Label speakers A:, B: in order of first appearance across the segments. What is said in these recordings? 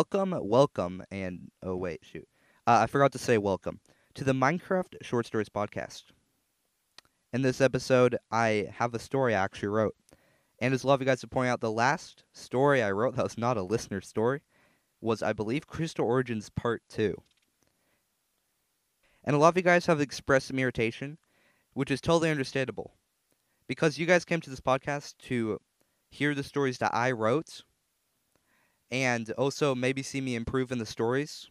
A: welcome, welcome, and oh wait, shoot, uh, I forgot to say welcome to the Minecraft Short Stories podcast. In this episode, I have a story I actually wrote, and as a lot of you guys to point out, the last story I wrote that was not a listener story was, I believe, Crystal Origins Part Two. And a lot of you guys have expressed some irritation, which is totally understandable, because you guys came to this podcast to hear the stories that I wrote and also maybe see me improve in the stories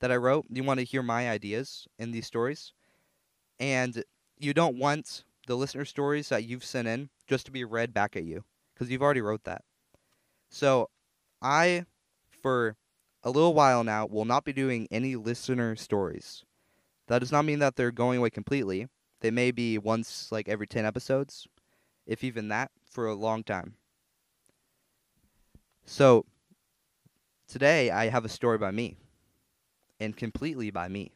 A: that I wrote. You want to hear my ideas in these stories. And you don't want the listener stories that you've sent in just to be read back at you because you've already wrote that. So I, for a little while now, will not be doing any listener stories. That does not mean that they're going away completely. They may be once like every 10 episodes, if even that, for a long time. So, today I have a story by me, and completely by me.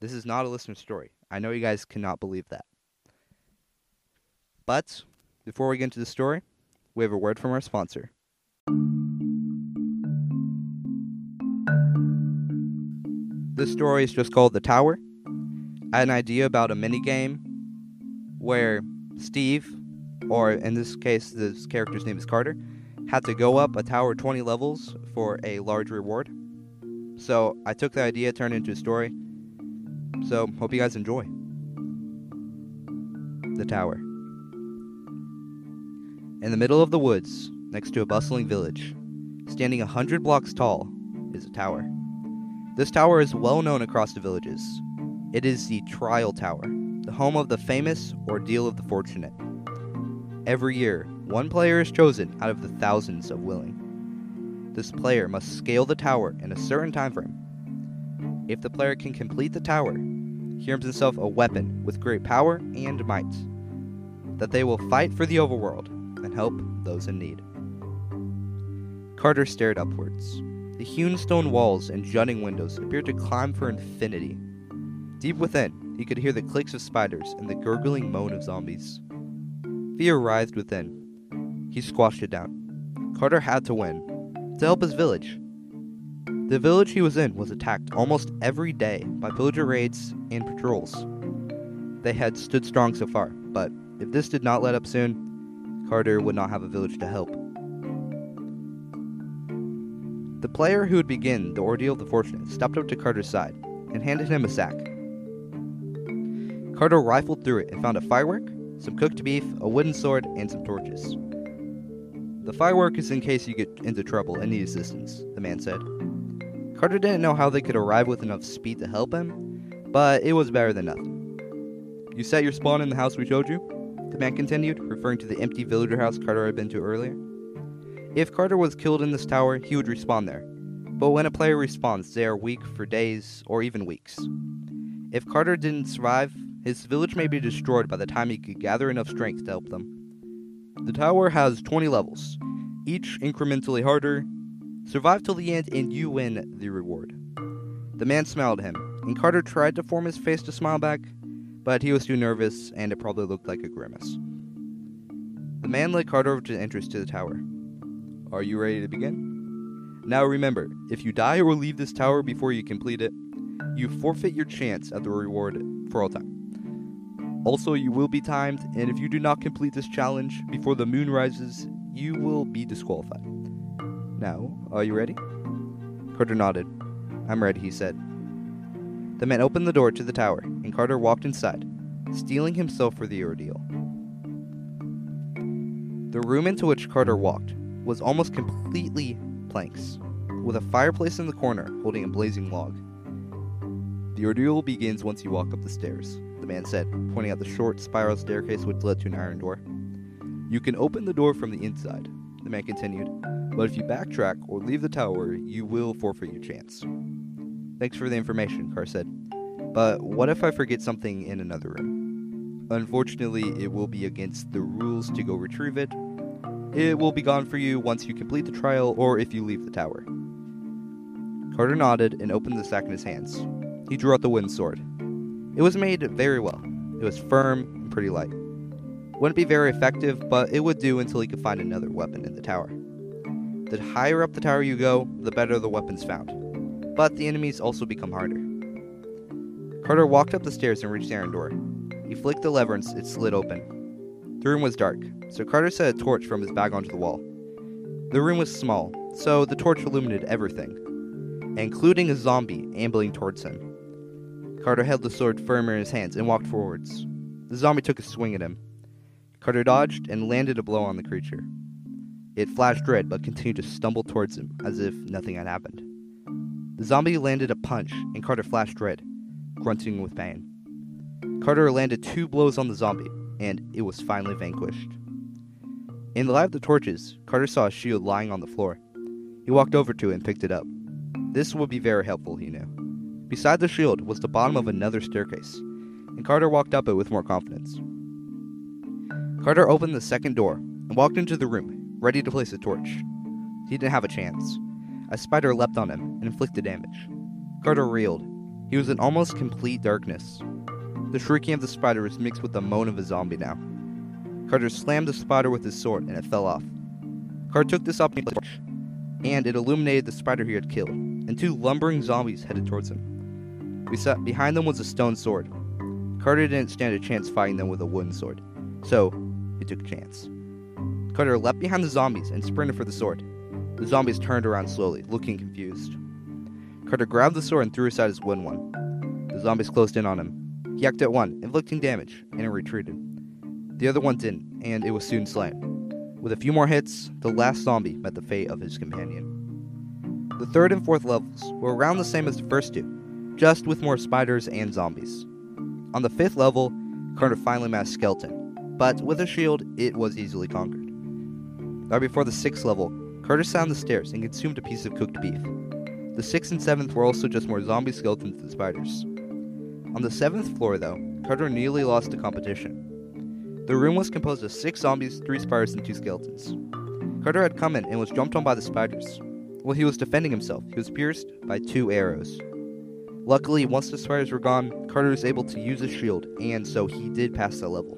A: This is not a listener story. I know you guys cannot believe that. But, before we get into the story, we have a word from our sponsor. This story is just called The Tower. I had an idea about a mini game where Steve, or in this case, this character's name is Carter, had to go up a tower 20 levels for a large reward. So I took the idea, turned it into a story. So hope you guys enjoy. The Tower. In the middle of the woods, next to a bustling village, standing a hundred blocks tall, is a tower. This tower is well known across the villages. It is the Trial Tower, the home of the famous Ordeal of the Fortunate. Every year, one player is chosen out of the thousands of willing. This player must scale the tower in a certain time frame. If the player can complete the tower, he earns himself a weapon with great power and might, that they will fight for the overworld and help those in need. Carter stared upwards. The hewn stone walls and jutting windows appeared to climb for infinity. Deep within, he could hear the clicks of spiders and the gurgling moan of zombies. Fear writhed within. He squashed it down. Carter had to win, to help his village. The village he was in was attacked almost every day by pillager raids and patrols. They had stood strong so far, but if this did not let up soon, Carter would not have a village to help. The player who would begin the ordeal of the fortunate stepped up to Carter's side and handed him a sack. Carter rifled through it and found a firework, some cooked beef, a wooden sword, and some torches. The firework is in case you get into trouble and need assistance, the man said. Carter didn't know how they could arrive with enough speed to help him, but it was better than nothing. You set your spawn in the house we showed you? The man continued, referring to the empty villager house Carter had been to earlier. If Carter was killed in this tower, he would respawn there. But when a player respawns, they are weak for days or even weeks. If Carter didn't survive, his village may be destroyed by the time he could gather enough strength to help them. The tower has 20 levels, each incrementally harder. Survive till the end and you win the reward. The man smiled at him, and Carter tried to form his face to smile back, but he was too nervous and it probably looked like a grimace. The man led Carter over to the entrance to the tower. Are you ready to begin? Now remember, if you die or leave this tower before you complete it, you forfeit your chance at the reward for all time. Also, you will be timed, and if you do not complete this challenge before the moon rises, you will be disqualified. Now, are you ready? Carter nodded. I'm ready, he said. The man opened the door to the tower, and Carter walked inside, steeling himself for the ordeal. The room into which Carter walked was almost completely planks, with a fireplace in the corner holding a blazing log. The ordeal begins once you walk up the stairs, the man said, pointing out the short spiral staircase which led to an iron door. You can open the door from the inside, the man continued, but if you backtrack or leave the tower, you will forfeit your chance. Thanks for the information, Carr said. But what if I forget something in another room? Unfortunately, it will be against the rules to go retrieve it. It will be gone for you once you complete the trial or if you leave the tower. Carter nodded and opened the sack in his hands. He drew out the wooden sword. It was made very well. It was firm and pretty light. Wouldn't be very effective, but it would do until he could find another weapon in the tower. The higher up the tower you go, the better the weapons found. But the enemies also become harder. Carter walked up the stairs and reached the iron door. He flicked the lever and it slid open. The room was dark, so Carter set a torch from his bag onto the wall. The room was small, so the torch illuminated everything, including a zombie ambling towards him. Carter held the sword firmer in his hands and walked forwards. The zombie took a swing at him. Carter dodged and landed a blow on the creature. It flashed red but continued to stumble towards him as if nothing had happened. The zombie landed a punch and Carter flashed red, grunting with pain. Carter landed two blows on the zombie, and it was finally vanquished. In the light of the torches, Carter saw a shield lying on the floor. He walked over to it and picked it up. This would be very helpful, he knew. Beside the shield was the bottom of another staircase, and Carter walked up it with more confidence. Carter opened the second door and walked into the room, ready to place a torch. He didn't have a chance. A spider leapt on him and inflicted damage. Carter reeled. He was in almost complete darkness. The shrieking of the spider was mixed with the moan of a zombie now. Carter slammed the spider with his sword and it fell off. Carter took this opportunity and it illuminated the spider he had killed, and two lumbering zombies headed towards him. Behind them was a stone sword. Carter didn't stand a chance fighting them with a wooden sword, so he took a chance. Carter leapt behind the zombies and sprinted for the sword. The zombies turned around slowly, looking confused. Carter grabbed the sword and threw aside his wooden one. The zombies closed in on him. He yacked at one, inflicting damage, and it retreated. The other one didn't, and it was soon slain. With a few more hits, the last zombie met the fate of his companion. The third and fourth levels were around the same as the first two, just with more spiders and zombies. On the fifth level, Carter finally a skeleton, but with a shield, it was easily conquered. Right before the sixth level, Carter on the stairs and consumed a piece of cooked beef. The sixth and seventh were also just more zombie skeletons than spiders. On the seventh floor, though, Carter nearly lost the competition. The room was composed of six zombies, three spiders, and two skeletons. Carter had come in and was jumped on by the spiders. While he was defending himself, he was pierced by two arrows. Luckily, once the spiders were gone, Carter was able to use his shield, and so he did pass that level.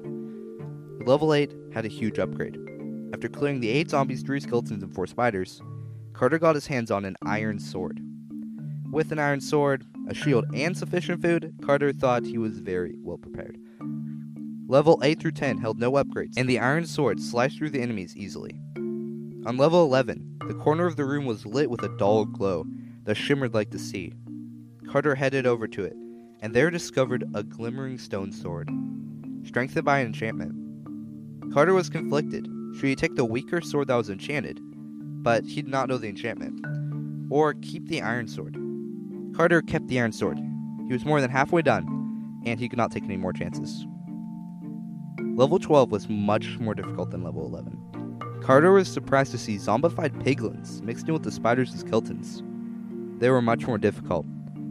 A: Level 8 had a huge upgrade. After clearing the 8 zombies, 3 skeletons, and 4 spiders, Carter got his hands on an iron sword. With an iron sword, a shield, and sufficient food, Carter thought he was very well prepared. Level 8 through 10 held no upgrades, and the iron sword sliced through the enemies easily. On level 11, the corner of the room was lit with a dull glow that shimmered like the sea. Carter headed over to it, and there discovered a glimmering stone sword, strengthened by an enchantment. Carter was conflicted. Should he take the weaker sword that was enchanted, but he did not know the enchantment, or keep the iron sword? Carter kept the iron sword. He was more than halfway done, and he could not take any more chances. Level 12 was much more difficult than level 11. Carter was surprised to see zombified piglins mixed in with the spiders and skeletons. They were much more difficult,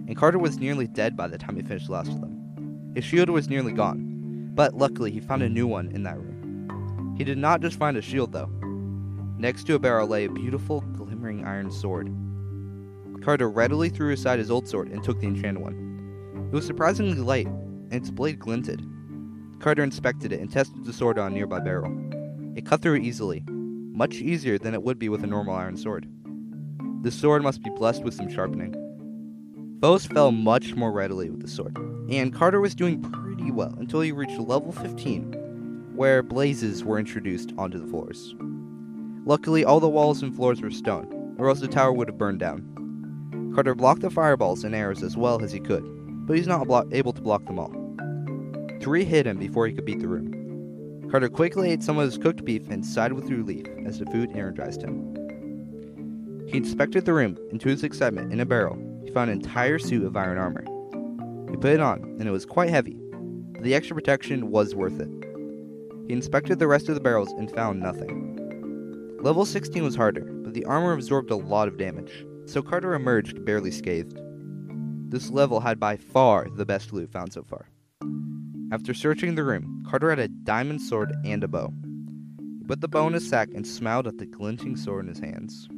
A: and Carter was nearly dead by the time he finished the last of them. His shield was nearly gone, but luckily he found a new one in that room. He did not just find a shield though. Next to a barrel lay a beautiful, glimmering iron sword. Carter readily threw aside his old sword and took the enchanted one. It was surprisingly light, and its blade glinted. Carter inspected it and tested the sword on a nearby barrel. It cut through easily, much easier than it would be with a normal iron sword. The sword must be blessed with some sharpening. Foes fell much more readily with the sword, and Carter was doing pretty well until he reached level 15, where blazes were introduced onto the floors. Luckily, all the walls and floors were stone, or else the tower would have burned down. Carter blocked the fireballs and arrows as well as he could, but he's not able to block them all. Three hit him before he could beat the room. Carter quickly ate some of his cooked beef and sighed with relief as the food energized him. He inspected the room, and to his excitement, in a barrel, he found an entire suit of iron armor. He put it on, and it was quite heavy, but the extra protection was worth it. He inspected the rest of the barrels and found nothing. Level 16 was harder, but the armor absorbed a lot of damage, so Carter emerged barely scathed. This level had by far the best loot found so far. After searching the room, Carter had a diamond sword and a bow. He put the bow in his sack and smiled at the glinting sword in his hands.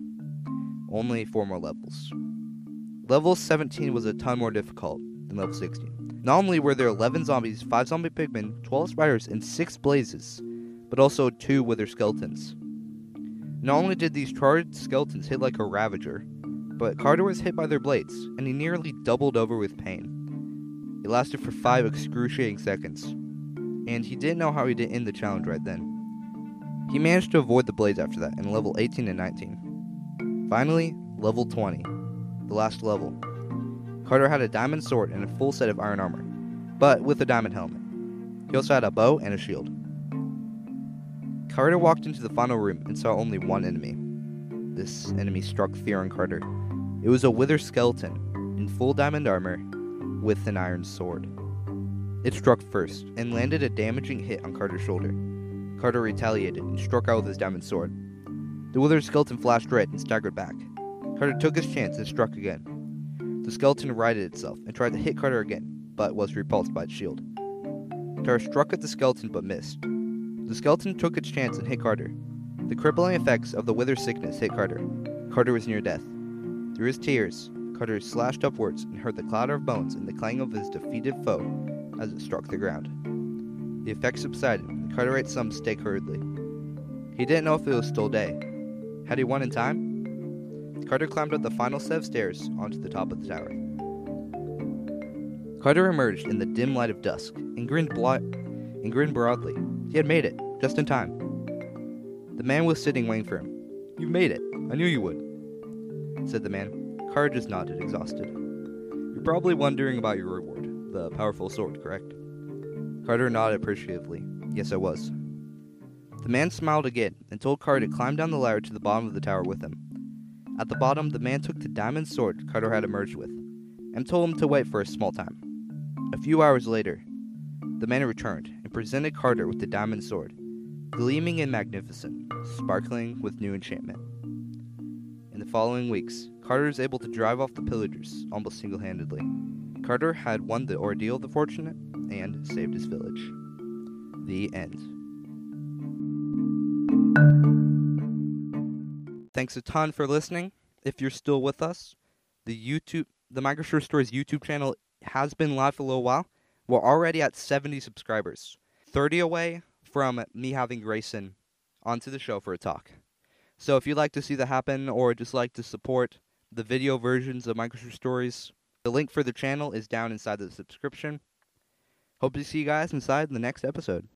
A: Only four more levels. Level 17 was a ton more difficult than level 16. Not only were there 11 zombies, 5 zombie pigmen, 12 spiders, and 6 blazes, but also 2 wither skeletons. Not only did these charged skeletons hit like a ravager, but Carter was hit by their blades, and he nearly doubled over with pain. It lasted for five excruciating seconds, and he didn't know how he did end the challenge right then. He managed to avoid the blades after that in level 18 and 19. Finally, level 20, the last level. Carter had a diamond sword and a full set of iron armor, but with a diamond helmet. He also had a bow and a shield. Carter walked into the final room and saw only one enemy. This enemy struck fear in Carter. It was a wither skeleton in full diamond armor with an iron sword. It struck first and landed a damaging hit on Carter's shoulder. Carter retaliated and struck out with his diamond sword. The withered skeleton flashed red and staggered back. Carter took his chance and struck again. The skeleton righted itself and tried to hit Carter again, but was repulsed by its shield. Carter struck at the skeleton but missed. The skeleton took its chance and hit Carter. The crippling effects of the wither sickness hit Carter. Carter was near death. Through his tears, Carter slashed upwards and heard the clatter of bones and the clang of his defeated foe as it struck the ground. The effects subsided, and Carter ate some steak hurriedly. He didn't know if it was still day. Had he won in time? Carter climbed up the final set of stairs onto the top of the tower. Carter emerged in the dim light of dusk and grinned, blo- and grinned broadly. He had made it, just in time. The man was sitting waiting for him. You've made it. I knew you would, said the man. Carter just nodded, exhausted. You're probably wondering about your reward, the powerful sword, correct? Carter nodded appreciatively. Yes, I was. The man smiled again and told Carter to climb down the ladder to the bottom of the tower with him. At the bottom, the man took the diamond sword Carter had emerged with and told him to wait for a small time. A few hours later, the man returned and presented Carter with the diamond sword, gleaming and magnificent, sparkling with new enchantment. In the following weeks, Carter was able to drive off the pillagers almost single handedly. Carter had won the ordeal of the fortunate and saved his village. The end. Thanks a ton for listening. If you're still with us, the YouTube, the Minecraft Stories YouTube channel has been live for a little while. We're already at 70 subscribers, 30 away from me having Grayson onto the show for a talk. So if you'd like to see that happen or just like to support the video versions of Minecraft Stories, the link for the channel is down inside the subscription. Hope to see you guys inside the next episode.